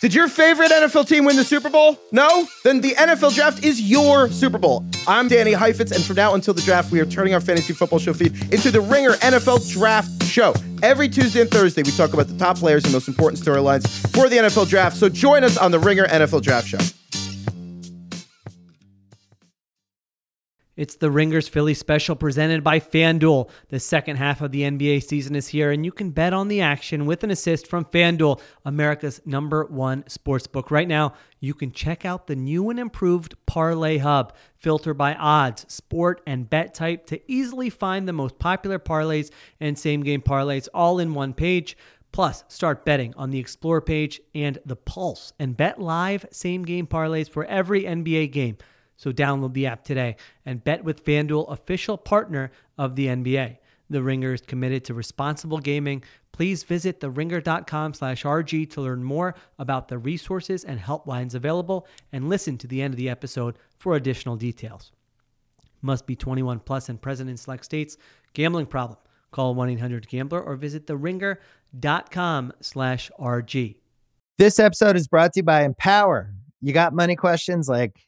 Did your favorite NFL team win the Super Bowl? No? Then the NFL draft is your Super Bowl. I'm Danny Heifetz, and from now until the draft, we are turning our fantasy football show feed into the Ringer NFL Draft Show. Every Tuesday and Thursday, we talk about the top players and most important storylines for the NFL draft. So join us on the Ringer NFL Draft Show. It's the Ringers Philly special presented by FanDuel. The second half of the NBA season is here, and you can bet on the action with an assist from FanDuel, America's number one sportsbook. Right now, you can check out the new and improved Parlay Hub. Filter by odds, sport, and bet type to easily find the most popular parlays and same game parlays all in one page. Plus, start betting on the Explore page and the Pulse and bet live same game parlays for every NBA game. So download the app today and bet with FanDuel, official partner of the NBA. The Ringer is committed to responsible gaming. Please visit theringer.com slash RG to learn more about the resources and helplines available and listen to the end of the episode for additional details. Must be 21 plus and present in select states. Gambling problem. Call 1-800-GAMBLER or visit theringer.com slash RG. This episode is brought to you by Empower. You got money questions like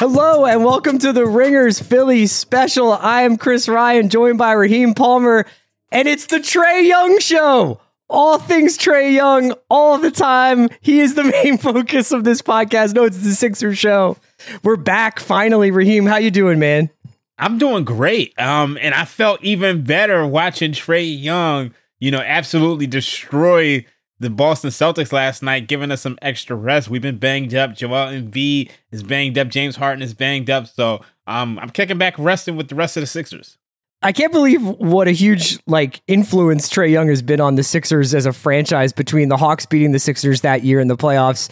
Hello and welcome to the Ringers Philly special. I am Chris Ryan, joined by Raheem Palmer, and it's the Trae Young Show. All things Trae Young, all the time. He is the main focus of this podcast. No, it's the Sixer Show. We're back finally, Raheem. How you doing, man? I'm doing great. Um, and I felt even better watching Trae Young, you know, absolutely destroy the Boston Celtics last night, giving us some extra rest. We've been banged up. Joel Embiid is banged up. James Harden is banged up. So um, I'm kicking back, resting with the rest of the Sixers. I can't believe what a huge like influence Trae Young has been on the Sixers as a franchise between the Hawks beating the Sixers that year in the playoffs,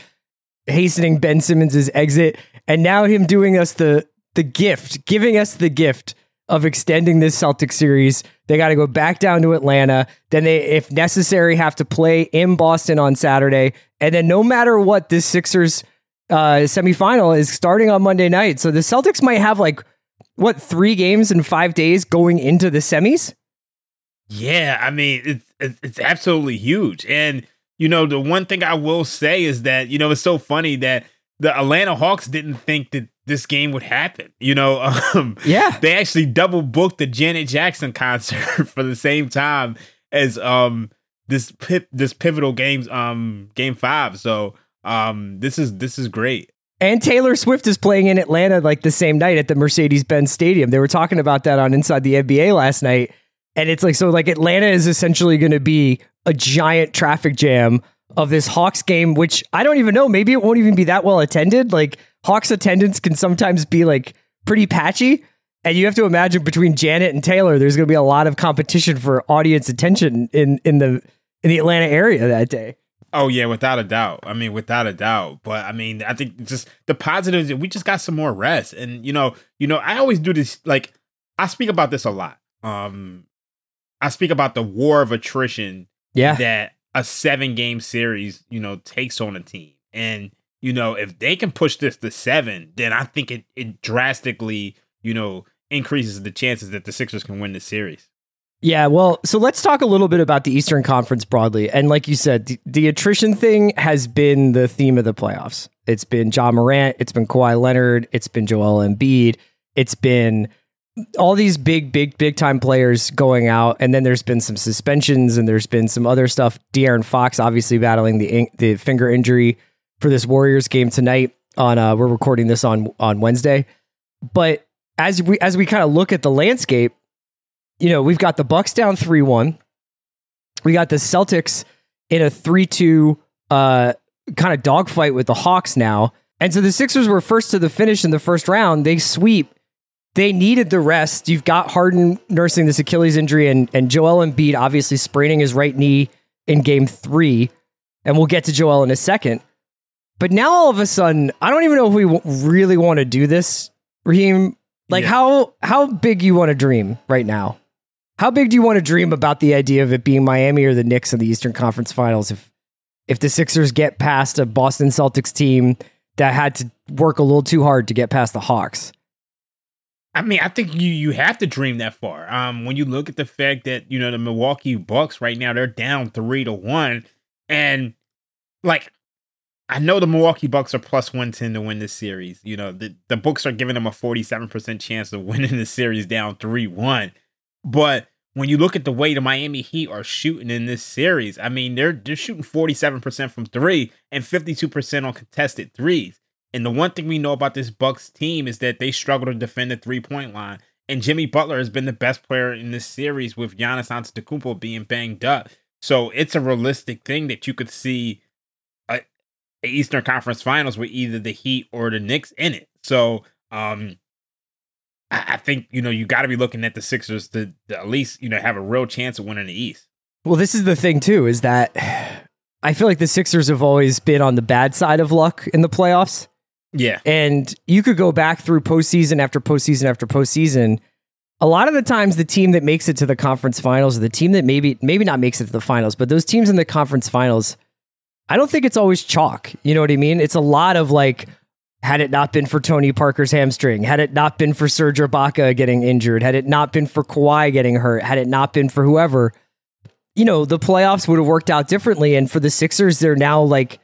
hastening Ben Simmons' exit, and now him doing us the the gift, giving us the gift of extending this Celtic series. They got to go back down to Atlanta. Then they, if necessary, have to play in Boston on Saturday. And then no matter what, this Sixers uh, semifinal is starting on Monday night. So the Celtics might have like what three games in five days going into the semis. Yeah, I mean it's it's, it's absolutely huge. And you know the one thing I will say is that you know it's so funny that the Atlanta Hawks didn't think that this game would happen. You know, um, yeah, they actually double booked the Janet Jackson concert for the same time as um this pip this pivotal games um game five. So um this is this is great. And Taylor Swift is playing in Atlanta like the same night at the Mercedes Benz Stadium. They were talking about that on Inside the NBA last night. And it's like, so like Atlanta is essentially going to be a giant traffic jam of this Hawks game, which I don't even know. Maybe it won't even be that well attended. Like Hawks attendance can sometimes be like pretty patchy. And you have to imagine between Janet and Taylor, there's going to be a lot of competition for audience attention in, in the in the Atlanta area that day. Oh yeah, without a doubt. I mean, without a doubt. But I mean, I think just the positives. We just got some more rest, and you know, you know, I always do this. Like, I speak about this a lot. Um, I speak about the war of attrition. Yeah. That a seven game series, you know, takes on a team. And, you know, if they can push this to seven, then I think it, it drastically, you know, increases the chances that the Sixers can win the series. Yeah, well, so let's talk a little bit about the Eastern Conference broadly. And like you said, the, the attrition thing has been the theme of the playoffs. It's been Ja Morant, it's been Kawhi Leonard, it's been Joel Embiid, it's been all these big, big, big time players going out, and then there's been some suspensions, and there's been some other stuff. De'Aaron Fox obviously battling the the finger injury for this Warriors game tonight. On uh, we're recording this on on Wednesday, but as we as we kind of look at the landscape, you know we've got the Bucks down three one, we got the Celtics in a three two uh, kind of dogfight with the Hawks now, and so the Sixers were first to the finish in the first round. They sweep they needed the rest. You've got Harden nursing this Achilles injury and, and Joel Embiid obviously spraining his right knee in game three. And we'll get to Joel in a second. But now all of a sudden, I don't even know if we w- really want to do this, Raheem. Like Yeah. how how big you want to dream right now? How big do you want to dream about the idea of it being Miami or the Knicks in the Eastern Conference Finals if if the Sixers get past a Boston Celtics team that had to work a little too hard to get past the Hawks? I mean, I think you you have to dream that far. Um, when you look at the fact that you know the Milwaukee Bucks right now they're down three to one, and like I know the Milwaukee Bucks are plus one ten to win this series. You know the the books are giving them a forty seven percent chance of winning the series down three one, but when you look at the way the Miami Heat are shooting in this series, I mean they're they're shooting forty seven percent from three and fifty two percent on contested threes. And the one thing we know about this Bucks team is that they struggle to defend the three point line. And Jimmy Butler has been the best player in this series with Giannis Antetokounmpo being banged up. So it's a realistic thing that you could see a, a Eastern Conference Finals with either the Heat or the Knicks in it. So um, I, I think you know you got to be looking at the Sixers to, to at least you know have a real chance of winning the East. Well, this is the thing too, is that I feel like the Sixers have always been on the bad side of luck in the playoffs. Yeah, And you could go back through postseason after postseason after postseason. A lot of the times, the team that makes it to the conference finals, or the team that maybe maybe not makes it to the finals, but those teams in the conference finals, I don't think it's always chalk. You know what I mean? It's a lot of like, had it not been for Tony Parker's hamstring, had it not been for Serge Ibaka getting injured, had it not been for Kawhi getting hurt, had it not been for whoever, you know, the playoffs would have worked out differently. And for the Sixers, they're now like,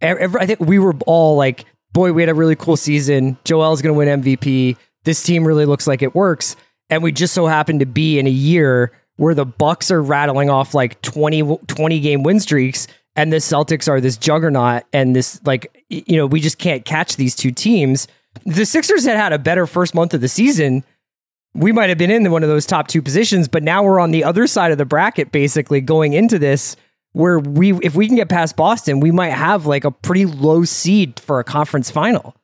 ev- I think we were all like, boy, we had a really cool season. Joel's going to win MVP. This team really looks like it works. And we just so happen to be in a year where the Bucks are rattling off like 20, 20 game win streaks and the Celtics are this juggernaut and this like you know, we just can't catch these two teams. The Sixers had had a better first month of the season. We might have been in one of those top two positions, but now we're on the other side of the bracket basically going into this where we if we can get past Boston, we might have like a pretty low seed for a conference final.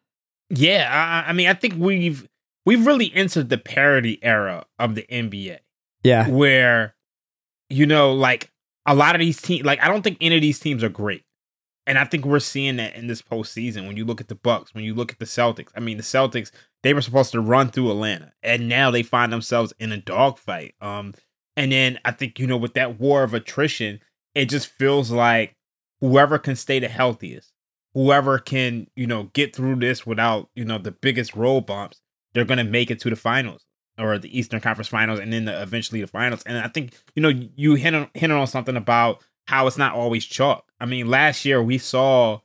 yeah. I, I mean, I think we've we've really entered the parity era of the NBA. Yeah. where you know like a lot of these teams like i don't think any of these teams are great and i think we're seeing that in this postseason when you look at the bucks when you look at the celtics i mean the celtics they were supposed to run through atlanta and now they find themselves in a dogfight um and then i think you know with that war of attrition it just feels like whoever can stay the healthiest whoever can you know get through this without you know the biggest road bumps they're going to make it to the finals or the Eastern Conference Finals, and then the, eventually the finals. And I think you know you hinted, on, hit on something about how it's not always chalk. I mean, last year we saw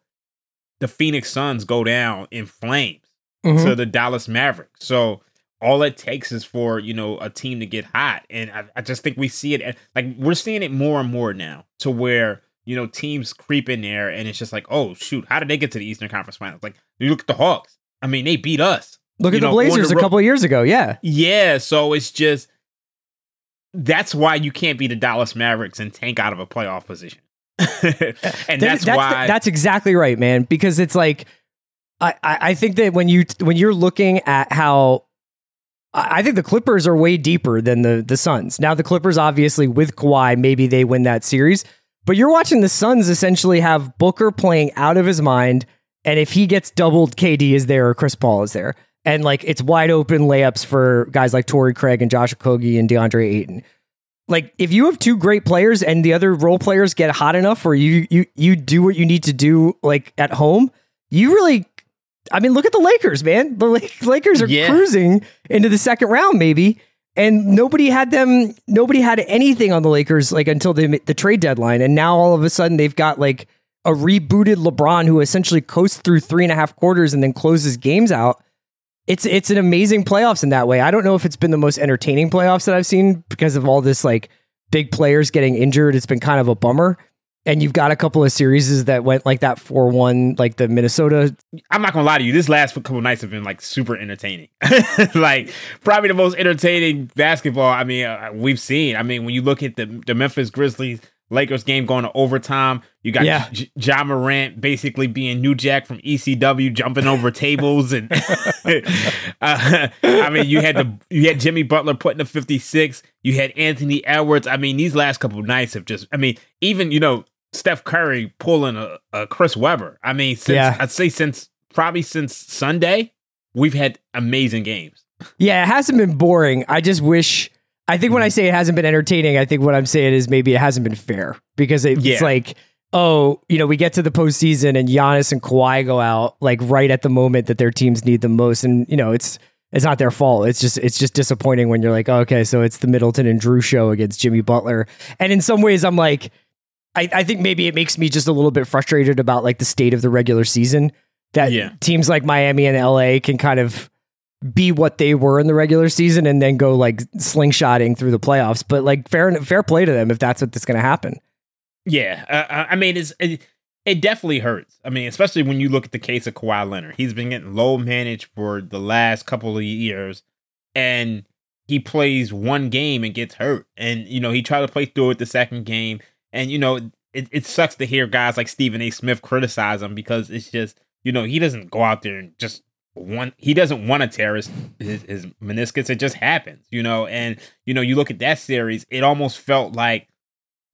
the Phoenix Suns go down in flames Mhm. to the Dallas Mavericks. So all it takes is for you know a team to get hot, and I, I just think we see it like we're seeing it more and more now to where you know teams creep in there, and it's just like, oh shoot, how did they get to the Eastern Conference Finals? Like you look at the Hawks. I mean, they beat us. Look at the know, on Blazers the a couple of years ago. Yeah. Yeah, so it's just that's why you can't be the Dallas Mavericks and tank out of a playoff position. and That- that's, why that's exactly right, man. Because it's like I, I I think that when you when you're looking at how I think the Clippers are way deeper than the the Suns. Now the Clippers obviously with Kawhi, maybe they win that series. But you're watching the Suns essentially have Booker playing out of his mind, and if he gets doubled, KD is there or Chris Paul is there, and like it's wide open layups for guys like Torrey Craig and Josh Okogie and DeAndre Ayton like if you have two great players and the other role players get hot enough where you you you do what you need to do like at home, you really I mean look at the Lakers, man. The Lakers are Yeah. cruising into the second round maybe and nobody had them nobody had anything on the Lakers like until the the trade deadline and now all of a sudden they've got like a rebooted LeBron who essentially coasts through three and a half quarters and then closes games out it's it's an amazing playoffs in that way. I don't know if it's been the most entertaining playoffs that I've seen because of all this like big players getting injured. It's been kind of a bummer. And you've got a couple of series that went like that 4 1, like the Minnesota. I'm not gonna lie to you. This last couple nights have been like super entertaining. like probably the most entertaining basketball. I mean, uh, we've seen. I mean, when you look at the the Memphis Grizzlies Lakers game going to overtime. You got Yeah. J- Ja Morant basically being New Jack from ECW, jumping over tables, and uh, I mean, you had the you had Jimmy Butler putting the fifty six. You had Anthony Edwards. I mean, these last couple of nights have just. I mean, even you know Steph Curry pulling a, a Chris Webber. I mean, since Yeah. I'd say since probably since Sunday, we've had amazing games. Yeah, it hasn't been boring. I just wish. I think when. I mm. say it hasn't been entertaining, I think what I'm saying is maybe it hasn't been fair because it's Yeah. like, oh, you know, we get to the postseason and Giannis and Kawhi go out like right at the moment that their teams need them most, and you know, it's it's not their fault. It's just it's just disappointing when you're like, oh, okay, so it's the Middleton and Jrue show against Jimmy Butler, and in some ways, I'm like, I, I think maybe it makes me just a little bit frustrated about like the state of the regular season that Yeah. teams like Miami and LA can kind of be what they were in the regular season and then go like slingshotting through the playoffs. But like fair fair play to them if that's what's going to happen. Yeah, uh, I I mean, it's it, it definitely hurts. I mean, especially when you look at the case of Kawhi Leonard. He's been getting load managed for the last couple of years, and he plays one game and gets hurt. And you know, he tried to play through it the second game, and you know, it, it sucks to hear guys like Stephen A. Smith criticize him because it's just you know he doesn't go out there and just one he doesn't want to tear his, his his meniscus. It just happens, you know. And you know, you look at that series, it almost felt like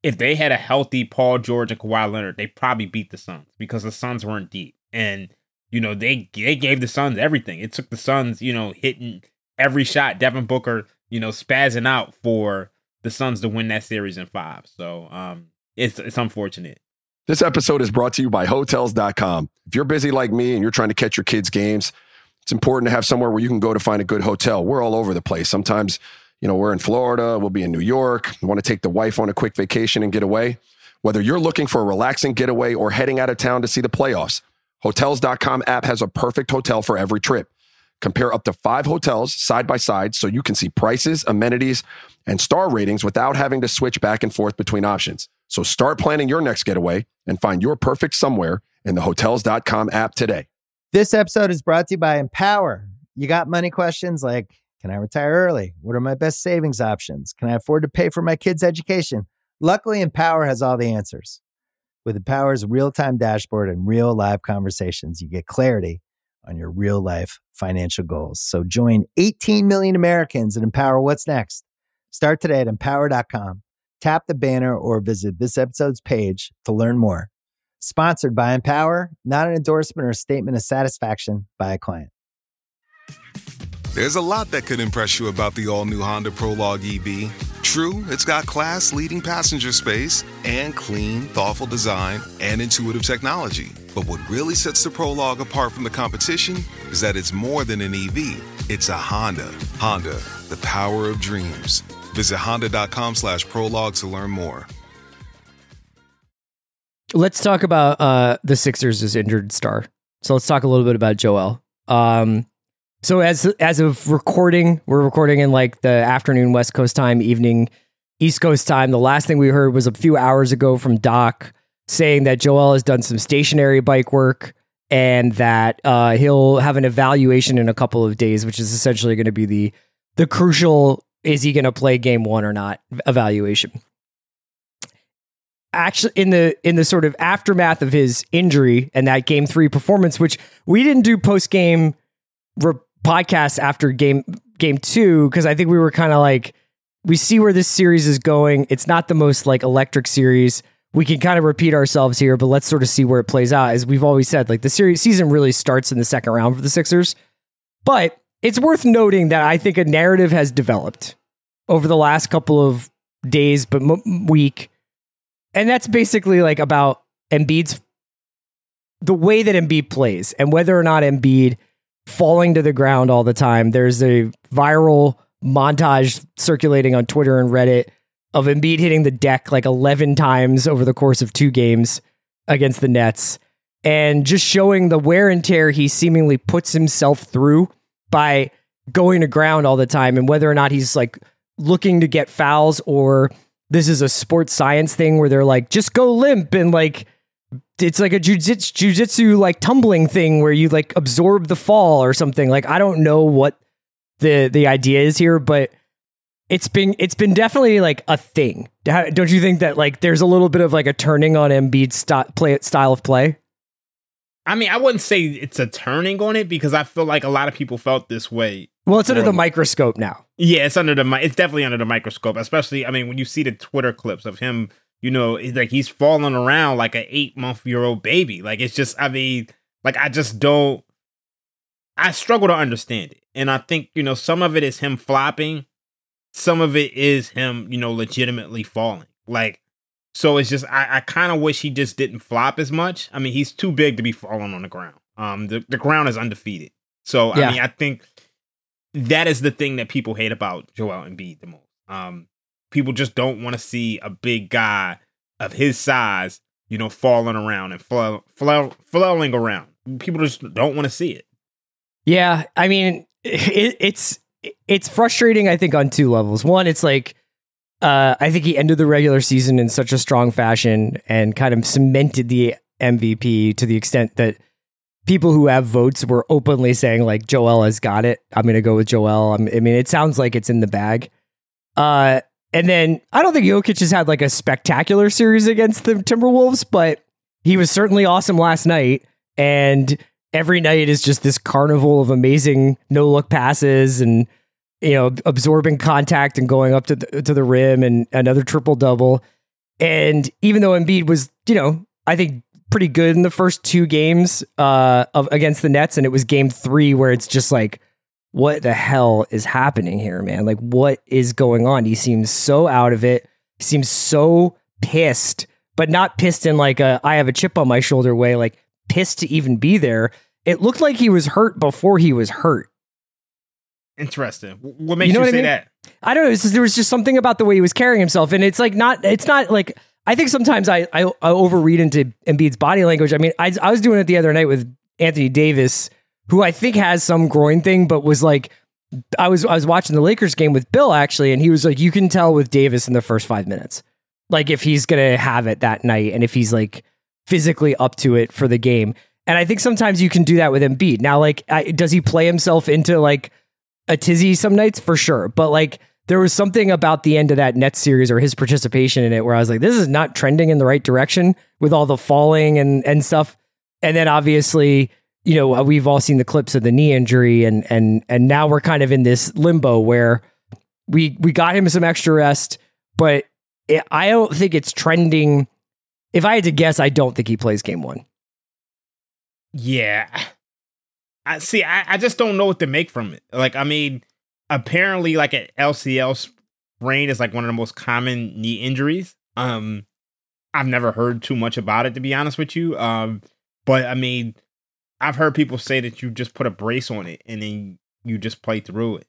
if they had a healthy Paul George and Kawhi Leonard, they probably beat the Suns because the Suns weren't deep. And, you know, they they gave the Suns everything. It took the Suns, you know, hitting every shot, Devin Booker, you know, spazzing out for the Suns to win that series in five. So um it's it's unfortunate. This episode is brought to you by Hotels.com. If you're busy like me and you're trying to catch your kids' games, it's important to have somewhere where you can go to find a good hotel. We're all over the place. Sometimes, you know, we're in Florida, we'll be in New York, we want to take the wife on a quick vacation and get away. Whether you're looking for a relaxing getaway or heading out of town to see the playoffs, Hotels.com app has a perfect hotel for every trip. Compare up to five hotels side by side so you can see prices, amenities, and star ratings without having to switch back and forth between options. So start planning your next getaway and find your perfect somewhere in the Hotels.com app today. This episode is brought to you by Empower. You got money questions like Can I retire early? What are my best savings options? Can I afford to pay for my kids' education? Luckily, Empower has all the answers. With Empower's real time dashboard and real live conversations, you get clarity on your real life financial goals. So join 18 million Americans and empower what's next. Start today at empower.com. Tap the banner or visit this episode's page to learn more. Sponsored by Empower, not an endorsement or statement of satisfaction by a client. There's a lot that could impress you about the all new Honda Prologue EV. True, it's got class leading passenger space and clean, thoughtful design and intuitive technology. But what really sets the Prologue apart from the competition is that it's more than an EV, it's a Honda. Honda, the power of dreams. Visit honda.com slash prologue to learn more. Let's talk about uh, the Sixers' injured star. So let's talk a little bit about Joel. Um, so as as of recording, we're recording in like the afternoon West Coast time, evening East Coast time. The last thing we heard was a few hours ago from Doc saying that Joel has done some stationary bike work and that uh, he'll have an evaluation in a couple of days, which is essentially going to be the the crucial is he going to play game one or not evaluation actually in the in the sort of aftermath of his injury and that game three performance, which we didn't do post game re- podcasts after game game two because I think we were kind of like we see where this series is going. It's not the most like electric series. We can kind of repeat ourselves here, but let's sort of see where it plays out. As we've always said, like the series season really starts in the second round for the Sixers. But it's worth noting that I think a narrative has developed over the last couple of days, but m- week and that's basically like about Embiid's the way that Embiid plays and whether or not Embiid falling to the ground all the time. There's a viral montage circulating on Twitter and Reddit of Embiid hitting the deck like 11 times over the course of two games against the Nets and just showing the wear and tear he seemingly puts himself through by going to ground all the time and whether or not he's like looking to get fouls or this is a sports science thing where they're like, just go limp and like it's like a jujitsu, like tumbling thing where you like absorb the fall or something. Like I don't know what the the idea is here, but it's been it's been definitely like a thing. Don't you think that like there's a little bit of like a turning on Embiid's st- play style of play? I mean, I wouldn't say it's a turning on it because I feel like a lot of people felt this way. Well, it's under the microscope now. Yeah, it's under the it's definitely under the microscope. Especially, I mean, when you see the Twitter clips of him, you know, like he's falling around like an eight month year old baby. Like it's just, I mean, like I just don't. I struggle to understand it, and I think you know some of it is him flopping, some of it is him, you know, legitimately falling. Like so it's just I, I kind of wish he just didn't flop as much. I mean, he's too big to be falling on the ground. Um, the, the ground is undefeated. So yeah. I mean, I think that is the thing that people hate about Joel Embiid the most. Um, people just don't want to see a big guy of his size, you know, falling around and flail, flail, flailing around. People just don't want to see it. Yeah, I mean, it, it's it's frustrating. I think on two levels. One, it's like uh, I think he ended the regular season in such a strong fashion and kind of cemented the MVP to the extent that people who have votes were openly saying like Joel has got it. I'm going to go with Joel. I'm, i mean, it sounds like it's in the bag. Uh, and then I don't think Jokic has had like a spectacular series against the Timberwolves, but he was certainly awesome last night. And every night is just this carnival of amazing no look passes and you know, absorbing contact and going up to the, to the rim and another triple double. And even though Embiid was, you know, I think pretty good in the first two games uh, of against the Nets, and it was game three where it's just like, what the hell is happening here, man? Like, what is going on? He seems so out of it. He seems so pissed, but not pissed in like a I have a chip on my shoulder way, like pissed to even be there. It looked like he was hurt before he was hurt. Interesting. What makes you, know you say I mean? that? I don't know. Just, there was just something about the way he was carrying himself, and it's like not. It's not like I think sometimes I I, I overread into Embiid's body language. I mean, I I was doing it the other night with Anthony Davis, who I think has some groin thing, but was like. I was I was watching the Lakers game with Bill actually, and he was like, you can tell with Davis in the first five minutes, like if he's gonna have it that night, and if he's like physically up to it for the game. And I think sometimes you can do that with Embiid. Now, like, I, does he play himself into like a tizzy some nights for sure. But like there was something about the end of that Nets series or his participation in it where I was like, this is not trending in the right direction with all the falling and and stuff. And then obviously, you know, uh, we've all seen the clips of the knee injury and and and now we're kind of in this limbo where we we got him some extra rest, but it, I don't think it's trending. If I had to guess, I don't think he plays game one. Yeah, I see. I, I just don't know what to make from it. Like, I mean, apparently, like an LCL sprain is like one of the most common knee injuries. Um, I've never heard too much about it to be honest with you. Um, but I mean, I've heard people say that you just put a brace on it and then you just play through it.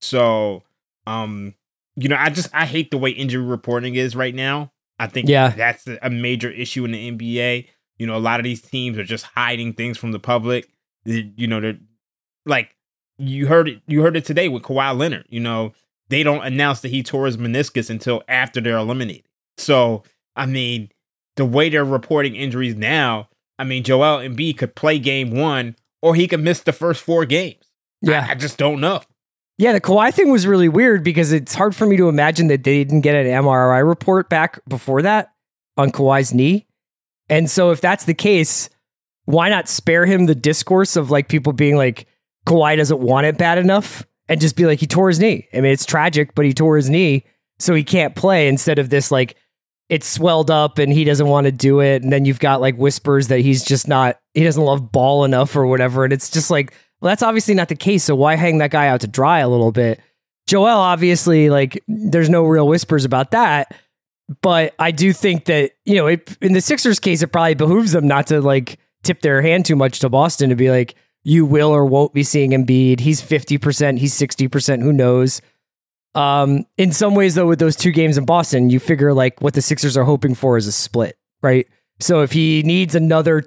So, um, you know, I just I hate the way injury reporting is right now. I think yeah. that's a major issue in the NBA. You know, a lot of these teams are just hiding things from the public you know, they're like you heard it. You heard it today with Kawhi Leonard. You know, they don't announce that he tore his meniscus until after they're eliminated. So, I mean, the way they're reporting injuries now, I mean, Joel Embiid could play game one, or he could miss the first four games. Yeah, I, I just don't know. Yeah, the Kawhi thing was really weird because it's hard for me to imagine that they didn't get an MRI report back before that on Kawhi's knee. And so, if that's the case, why not spare him the discourse of like people being like Kawhi doesn't want it bad enough and just be like he tore his knee. I mean, it's tragic, but he tore his knee, so he can't play. Instead of this like it's swelled up and he doesn't want to do it, and then you've got like whispers that he's just not he doesn't love ball enough or whatever, and it's just like well, that's obviously not the case. So why hang that guy out to dry a little bit? Joel, obviously, like there's no real whispers about that. But I do think that, you know, it, in the Sixers case, it probably behooves them not to like tip their hand too much to Boston to be like, you will or won't be seeing Embiid. He's 50%, he's 60%, who knows? Um, in some ways, though, with those two games in Boston, you figure like what the Sixers are hoping for is a split, right? So if he needs another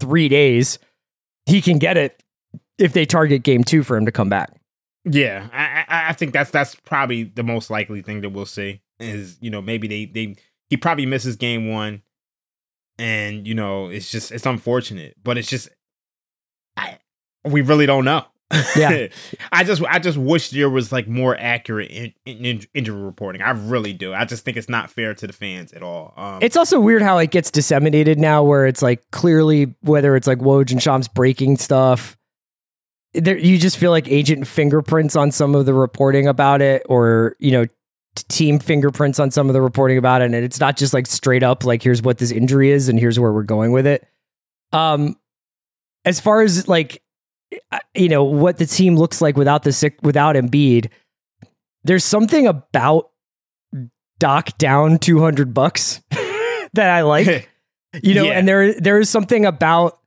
three days, he can get it if they target game two for him to come back. Yeah, I, I think that's that's probably the most likely thing that we'll see is you know maybe they they he probably misses game one and you know it's just it's unfortunate but it's just I, we really don't know Yeah. I just I just wish there was like more accurate in, in, injury reporting. I really do. I just think it's not fair to the fans at all. Um, It's also weird how it gets disseminated now, where it's like clearly whether it's like Woj and Shams breaking stuff. There, you just feel like agent fingerprints on some of the reporting about it, or you know, t- team fingerprints on some of the reporting about it, and it's not just like straight up like here's what this injury is and here's where we're going with it. Um, as far as like you know what the team looks like without the sick without Embiid, there's something about Doc down 200 bucks that I like. You know, Yeah. and there there is something about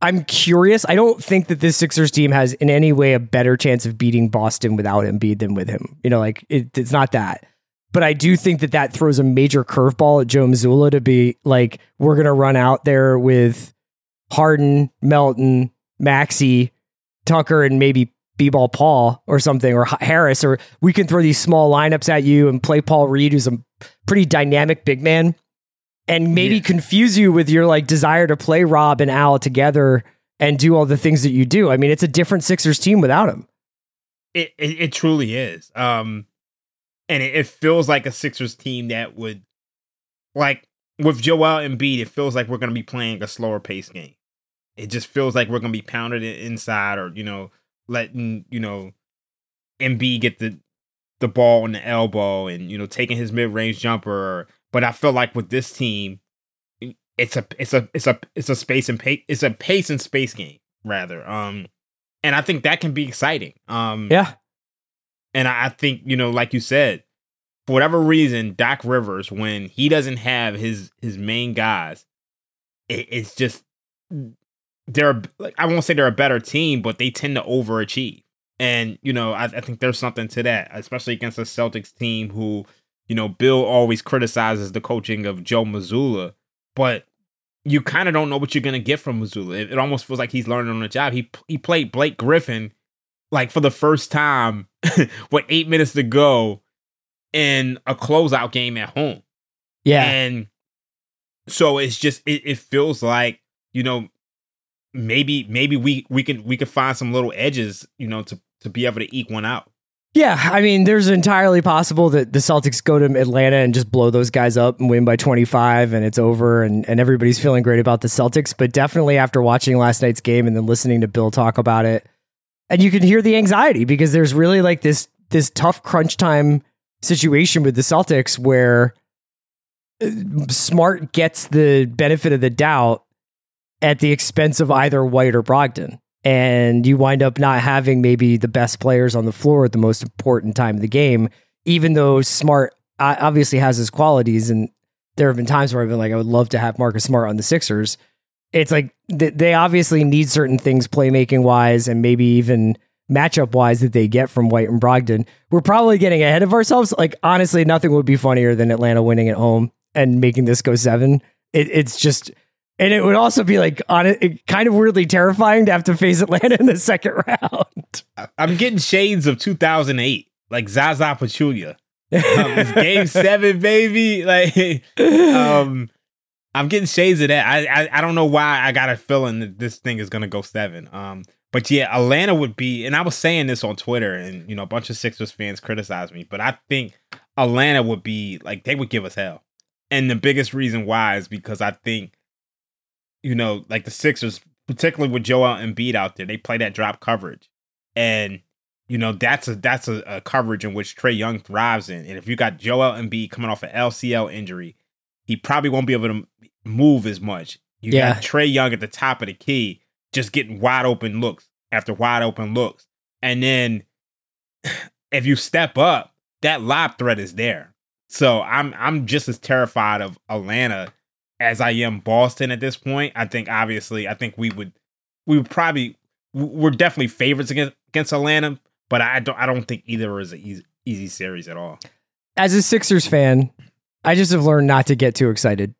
I'm curious. I don't think that this Sixers team has in any way a better chance of beating Boston without Embiid than with him. You know, like it, it's not that. But I do think that that throws a major curveball at Joe Mazzulla to be like, we're going to run out there with Harden, Melton, Maxey, Tucker, and maybe B-ball Paul or something, or Harris, or we can throw these small lineups at you and play Paul Reed, who's a pretty dynamic big man, and maybe Yeah. confuse you with your like desire to play Rob and Al together and do all the things that you do. I mean, it's a different Sixers team without him. it, it it truly is. Um, and it, it feels like a Sixers team that would, like with Joel Embiid, it feels like we're going to be playing a slower pace game. It just feels like we're going to be pounded inside, or you know, letting you know, Embiid get the the ball on the elbow, and you know, taking his mid range jumper. But I feel like with this team, it's a it's a it's a it's a space and pace it's a pace and space game rather. Um, and I think that can be exciting. Um, Yeah. and I I think, you know, like you said, for whatever reason, Doc Rivers, when he doesn't have his his main guys, it, it's just they're like I won't say they're a better team, but they tend to overachieve. And you know, I, I think there's something to that, especially against a Celtics team who, you know, Bill always criticizes the coaching of Joe Mazzulla, but you kind of don't know what you're gonna get from Mazzulla. It, it almost feels like he's learning on the job. He he played Blake Griffin like for the first time with eight minutes to go in a closeout game at home. Yeah. And so it's just it, it feels like, you know, maybe maybe we we can we can find some little edges, you know, to to be able to eke one out. Yeah, I mean, there's entirely possible that the Celtics go to Atlanta and just blow those guys up and win by 25 and it's over and, and everybody's feeling great about the Celtics. But definitely after watching last night's game and then listening to Bill talk about it, and you can hear the anxiety because there's really like this this tough crunch time situation with the Celtics where uh, Smart gets the benefit of the doubt at the expense of either White or Brogdon. And you wind up not having maybe the best players on the floor at the most important time of the game, even though Smart uh, obviously has his qualities. And there have been times where I've been like, I would love to have Marcus Smart on the Sixers. It's like they obviously need certain things playmaking wise and maybe even matchup wise that they get from White and Brogdon. We're probably getting ahead of ourselves. Like, honestly, nothing would be funnier than Atlanta winning at home and making this go seven. It, it's just, and it would also be like on it, kind of weirdly terrifying to have to face Atlanta in the second round. I'm getting shades of 2008, like Zaza Pachulia. Um, game seven, baby. Like, um, I'm getting shades of that. I, I I don't know why I got a feeling that this thing is gonna go seven. Um, but yeah, Atlanta would be, and I was saying this on Twitter, and you know, a bunch of Sixers fans criticized me, but I think Atlanta would be like they would give us hell, and the biggest reason why is because I think, you know, like the Sixers, particularly with Joel Embiid out there, they play that drop coverage, and you know that's a that's a, a coverage in which Trae Young thrives in, and if you got Joel Embiid coming off an LCL injury, he probably won't be able to move as much. You Yeah. got Trae Young at the top of the key, just getting wide open looks after wide open looks. And then if you step up, that lob threat is there. So I'm I'm just as terrified of Atlanta as I am Boston at this point. I think obviously I think we would we would probably we're definitely favorites against against Atlanta, but I don't I don't think either is an easy, easy series at all. As a Sixers fan, I just have learned not to get too excited.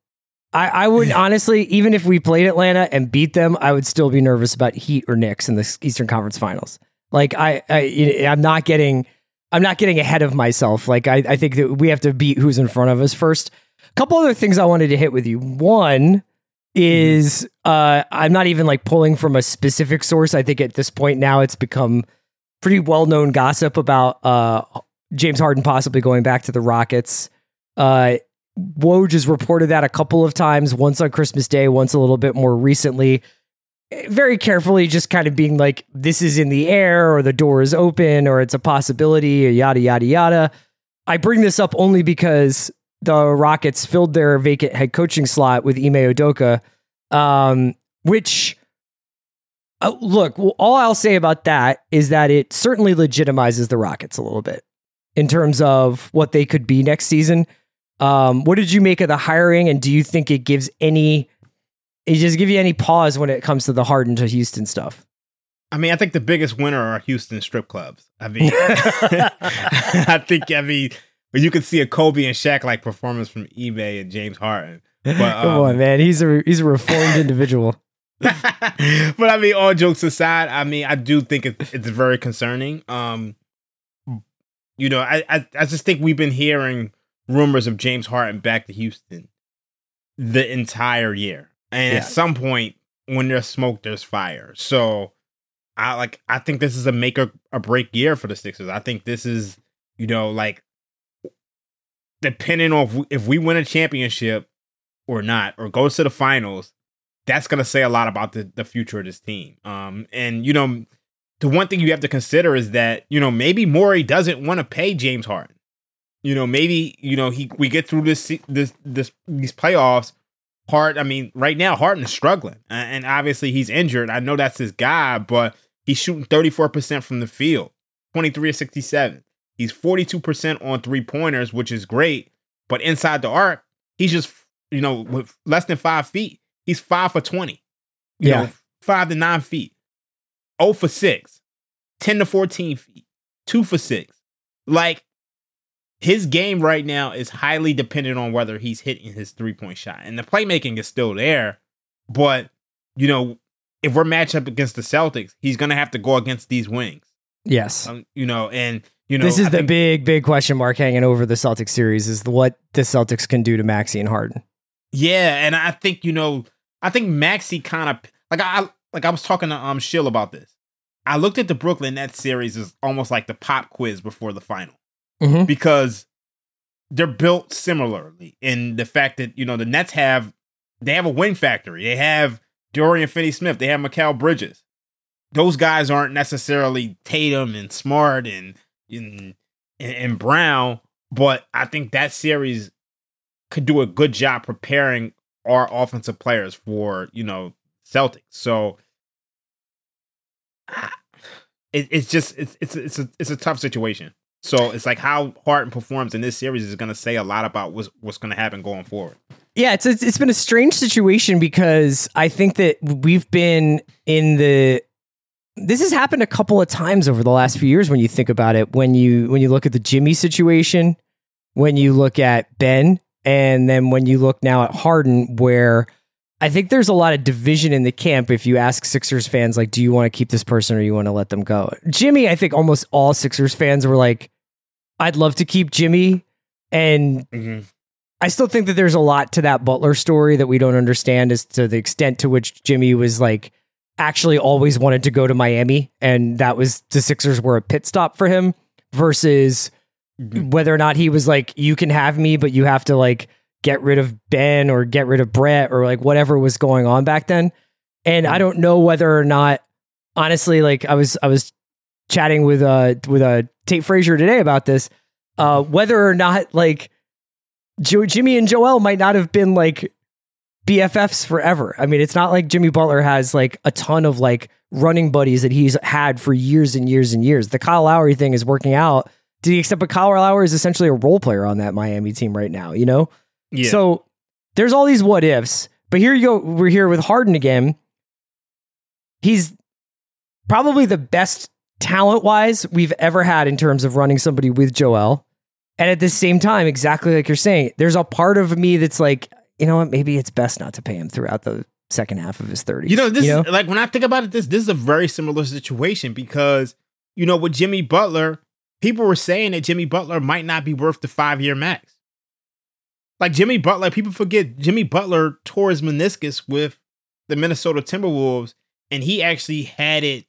I, I would honestly, even if we played Atlanta and beat them, I would still be nervous about Heat or Knicks in the Eastern Conference Finals. Like I, I I'm not getting, I'm not getting ahead of myself. Like I, I think that we have to beat who's in front of us first. Couple other things I wanted to hit with you. One, is uh, I'm not even like pulling from a specific source. I think at this point now it's become pretty well known gossip about uh, James Harden possibly going back to the Rockets. Uh, Woj has reported that a couple of times, once on Christmas Day, once a little bit more recently. Very carefully, just kind of being like, this is in the air, or the door is open, or it's a possibility, or yada, yada, yada. I bring this up only because the Rockets filled their vacant head coaching slot with Ime Udoka, um, which, uh, look, well, all I'll say about that is that it certainly legitimizes the Rockets a little bit in terms of what they could be next season. Um, what did you make of the hiring, and do you think it gives any? It just give you any pause when it comes to the Harden to Houston stuff? I mean, I think the biggest winner are Houston strip clubs. I mean, I think I mean you could see a Kobe and Shaq like performance from Ime and James Harden. But, Come um, on, man, he's a he's a reformed individual. but I mean, all jokes aside, I mean, I do think it's, it's very concerning. Um, you know, I, I I just think we've been hearing rumors of James Harden back to Houston the entire year. And yeah. at some point, when there's smoke, there's fire. So I like I think this is a make or, a break year for the Sixers. I think this is, you know, like depending on if we, win a championship or not, or goes to the finals, that's gonna say a lot about the, the future of this team. Um and you know, the one thing you have to consider is that, you know, maybe Morey doesn't want to pay James Harden you know, maybe you know he we get through this this this these playoffs. Hart, I mean, right now Harden is struggling, and obviously he's injured. I know that's his guy, but he's shooting thirty four percent from the field, twenty three of sixty seven. He's forty two percent on three pointers, which is great. But inside the arc, he's just you know with less than five feet. He's five for twenty. You yeah, know, five to nine feet. Oh for six. 10 to 14 feet. Two for six. Like his game right now is highly dependent on whether he's hitting his three point shot. And the playmaking is still there. But, you know, if we're matched up against the Celtics, he's going to have to go against these wings. Yes. Um, you know, and, you know, this is I the think, big, big question mark hanging over the Celtics series is what the Celtics can do to Maxey and Harden. Yeah. And I think, you know, I think Maxey kind of, like, I, like I was talking to um Shill about this. I looked at the Brooklyn Nets series as almost like the pop quiz before the final mm-hmm. because they're built similarly in the fact that you know the Nets have they have a win factory. They have Dorian Finney-Smith. They have Mikal Bridges. Those guys aren't necessarily Tatum and Smart and and, and Brown, but I think that series could do a good job preparing our offensive players for you know Celtics. So it, it's just it's it's it's a it's a tough situation. So it's like how Harden performs in this series is going to say a lot about what's what's going to happen going forward. Yeah, it's it's been a strange situation because I think that we've been in the this has happened a couple of times over the last few years when you think about it. When you when you look at the Jimmy situation, when you look at Ben, and then when you look now at Harden, where I think there's a lot of division in the camp if you ask Sixers fans, like, do you want to keep this person or you want to let them go? Jimmy, I think almost all Sixers fans were like, I'd love to keep Jimmy. And mm-hmm. I still think that there's a lot to that Butler story that we don't understand as to the extent to which Jimmy was like actually always wanted to go to Miami. And that was the Sixers were a pit stop for him versus mm-hmm. whether or not he was like, you can have me, but you have to like get rid of Ben or get rid of Brett or like whatever was going on back then. And I mm-hmm. don't know whether or not, honestly, like I was, I was chatting with uh with uh Tate Frazier today about this, uh whether or not like jo- Jimmy and Joel might not have been like BFFs forever. I mean, it's not like Jimmy Butler has like a ton of like running buddies that he's had for years and years and years. The Kyle Lowry thing is working out to the extent, but Kyle Lowry is essentially a role player on that Miami team right now, you know? Yeah. So there's all these what ifs, but here you go. We're here with Harden again. He's probably the best talent wise we've ever had in terms of running somebody with Joel. And at the same time, exactly like you're saying, there's a part of me that's like, you know what, maybe it's best not to pay him throughout the second half of his 30s. You know, this you know? Is, like when I think about it, this this is a very similar situation because, you know, with Jimmy Butler, people were saying that Jimmy Butler might not be worth the five year max. like Jimmy Butler, people forget Jimmy Butler tore his meniscus with the Minnesota Timberwolves, and he actually had it.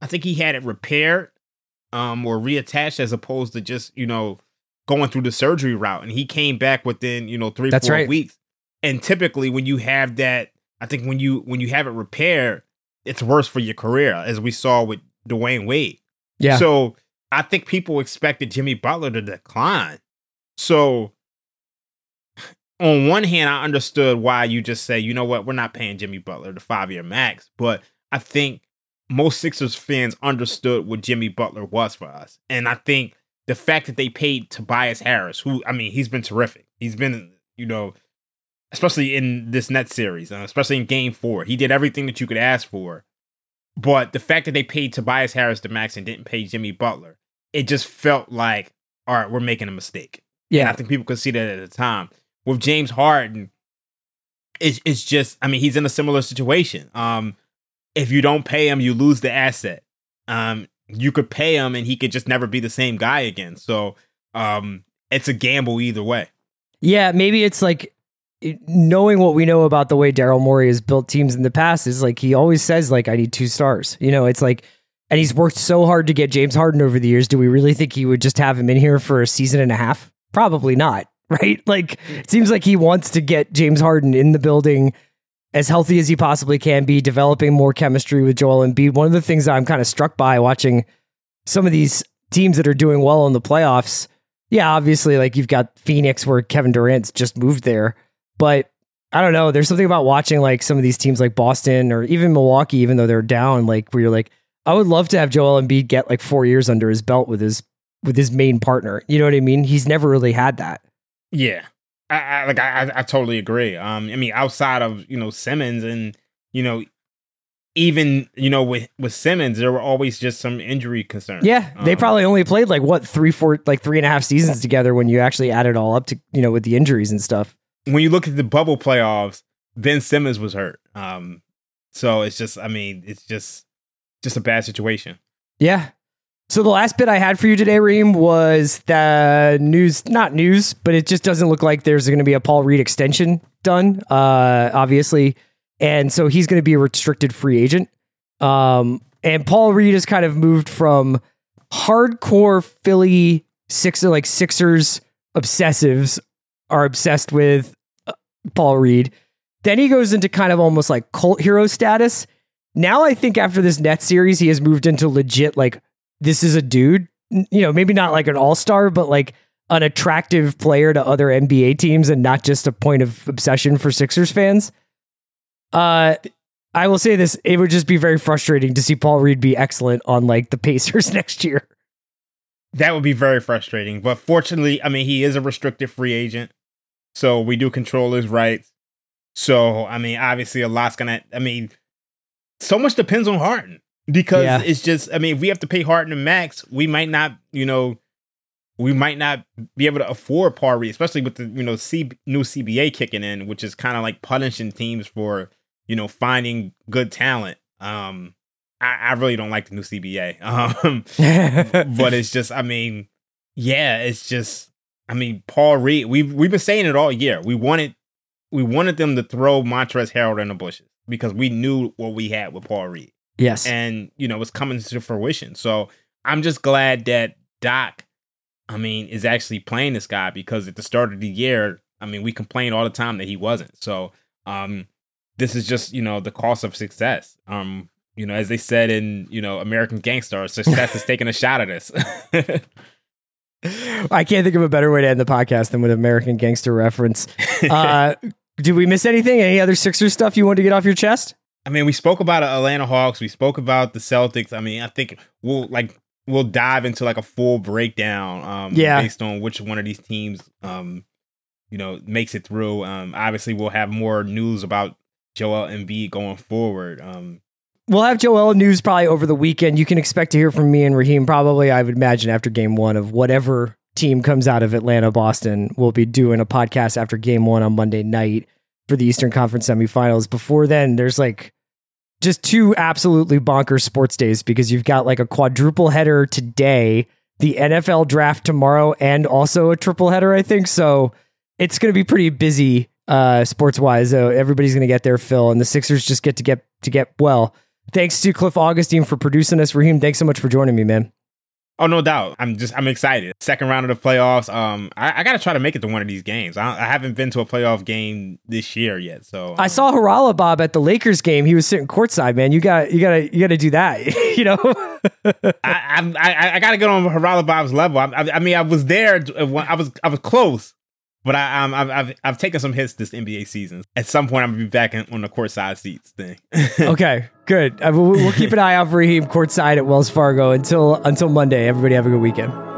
I think he had it repaired, um, or reattached as opposed to just you know going through the surgery route. And he came back within you know three That's four right. weeks. And typically, when you have that, I think when you when you have it repaired, it's worse for your career, as we saw with Dwyane Wade. Yeah. So I think people expected Jimmy Butler to decline. So on one hand, I understood why you just say, you know what, we're not paying Jimmy Butler the five year max. But I think most Sixers fans understood what Jimmy Butler was for us. And I think the fact that they paid Tobias Harris, who, I mean, he's been terrific. He's been, you know, especially in this net series, uh, especially in game four, he did everything that you could ask for. But the fact that they paid Tobias Harris to max and didn't pay Jimmy Butler, it just felt like, all right, we're making a mistake. And yeah. I think people could see that at the time. With James Harden, it's it's just I mean, he's in a similar situation. Um, if you don't pay him, you lose the asset. Um, you could pay him and he could just never be the same guy again. So um it's a gamble either way. Yeah, maybe it's like knowing what we know about the way Daryl Morey has built teams in the past is like he always says like I need two stars. You know, it's like and he's worked so hard to get James Harden over the years. Do we really think he would just have him in here for a season and a half? Probably not, right? Like it seems like he wants to get James Harden in the building as healthy as he possibly can be, developing more chemistry with Joel Embiid. One of the things that I'm kind of struck by watching some of these teams that are doing well in the playoffs yeah, obviously, like you've got Phoenix where Kevin Durant's just moved there, but I don't know. There's something about watching like some of these teams like Boston or even Milwaukee, even though they're down, like where you're like, I would love to have Joel Embiid get like four years under his belt with his with his main partner. You know what I mean? He's never really had that. Yeah. I, I like I, I totally agree. Um I mean outside of, you know, Simmons and you know even you know with with Simmons there were always just some injury concerns. Yeah, they Um, probably only played like what three, four, like three and a half seasons together when you actually add it all up to you know with the injuries and stuff. When you look at the bubble playoffs, Ben Simmons was hurt. Um, so it's just, I mean, it's just, just a bad situation. Yeah. So the last bit I had for you today, Reem, was the news, not news, but it just doesn't look like there's going to be a Paul Reed extension done, uh, obviously. And so he's going to be a restricted free agent. Um, and Paul Reed has kind of moved from hardcore Philly Sixer, like Sixers obsessives are obsessed with Paul Reed. Then he goes into kind of almost like cult hero status. Now I think after this net series, he has moved into legit like this is a dude. You know, maybe not like an all star, but like an attractive player to other NBA teams, and not just a point of obsession for Sixers fans. Uh, I will say this: it would just be very frustrating to see Paul Reed be excellent on like the Pacers next year. That would be very frustrating. But fortunately, I mean, he is a restricted free agent. So we do control his rights. So, I mean, obviously a lot's to, I mean, so much depends on Harden because Yeah. it's just, I mean, if we have to pay Harden the max, we might not, you know, we might not be able to afford Reed, especially with the, you know, C- new CBA kicking in, which is kind of like punishing teams for, you know, finding good talent. Um, I, I really don't like the new CBA. Um, but it's just, I mean, yeah, it's just, I mean, Paul Reed. We've we've been saying it all year. We wanted we wanted them to throw Montrezl Harrell in the bushes because we knew what we had with Paul Reed, yes, and you know it's coming to fruition. So I'm just glad that Doc, I mean, is actually playing this guy because at the start of the year, I mean, we complained all the time that he wasn't. So um, this is just you know the cost of success. Um, you know, as they said in you know American Gangster, success is taking a shot at us. I can't think of a better way to end the podcast than with American Gangster reference. Uh, did we miss anything? Any other Sixers stuff you wanted to get off your chest? I mean, we spoke about Atlanta Hawks. We spoke about the Celtics. I mean, I think we'll like we'll dive into like a full breakdown. Um, Yeah. based on which one of these teams, um, you know, makes it through. Um, obviously, we'll have more news about Joel Embiid going forward. Um, We'll have Joel news probably over the weekend. You can expect to hear from me and Raheem probably, I would imagine, after game one of whatever team comes out of Atlanta, Boston. We'll be doing a podcast after game one on Monday night for the Eastern Conference semifinals. Before then, there's like just two absolutely bonkers sports days because you've got like a quadruple header today, the NFL draft tomorrow, and also a triple header, I think. So it's going to be pretty busy uh, sports wise. So everybody's going to get their fill, and the Sixers just get to get to get well. Thanks to Cliff Augustin for producing us. Raheem, thanks so much for joining me, man. Oh no doubt. I'm just I'm excited. Second round of the playoffs. Um, I, I got to try to make it to one of these games. I, I, haven't been to a playoff game this year yet. So um, I saw Haralabob at the Lakers game. He was sitting courtside. Man, you got you got to you got to do that. you know. I, I I got to get on Haralabob's level. I, I, mean, I was there. I was I was close. But I, I've, I've, I've taken some hits this NBA season. At some point, I'm gonna be back in, on the courtside seats thing. okay, good. Uh, we'll, we'll keep an eye out for Raheem courtside at Wells Fargo until until Monday. Everybody have a good weekend.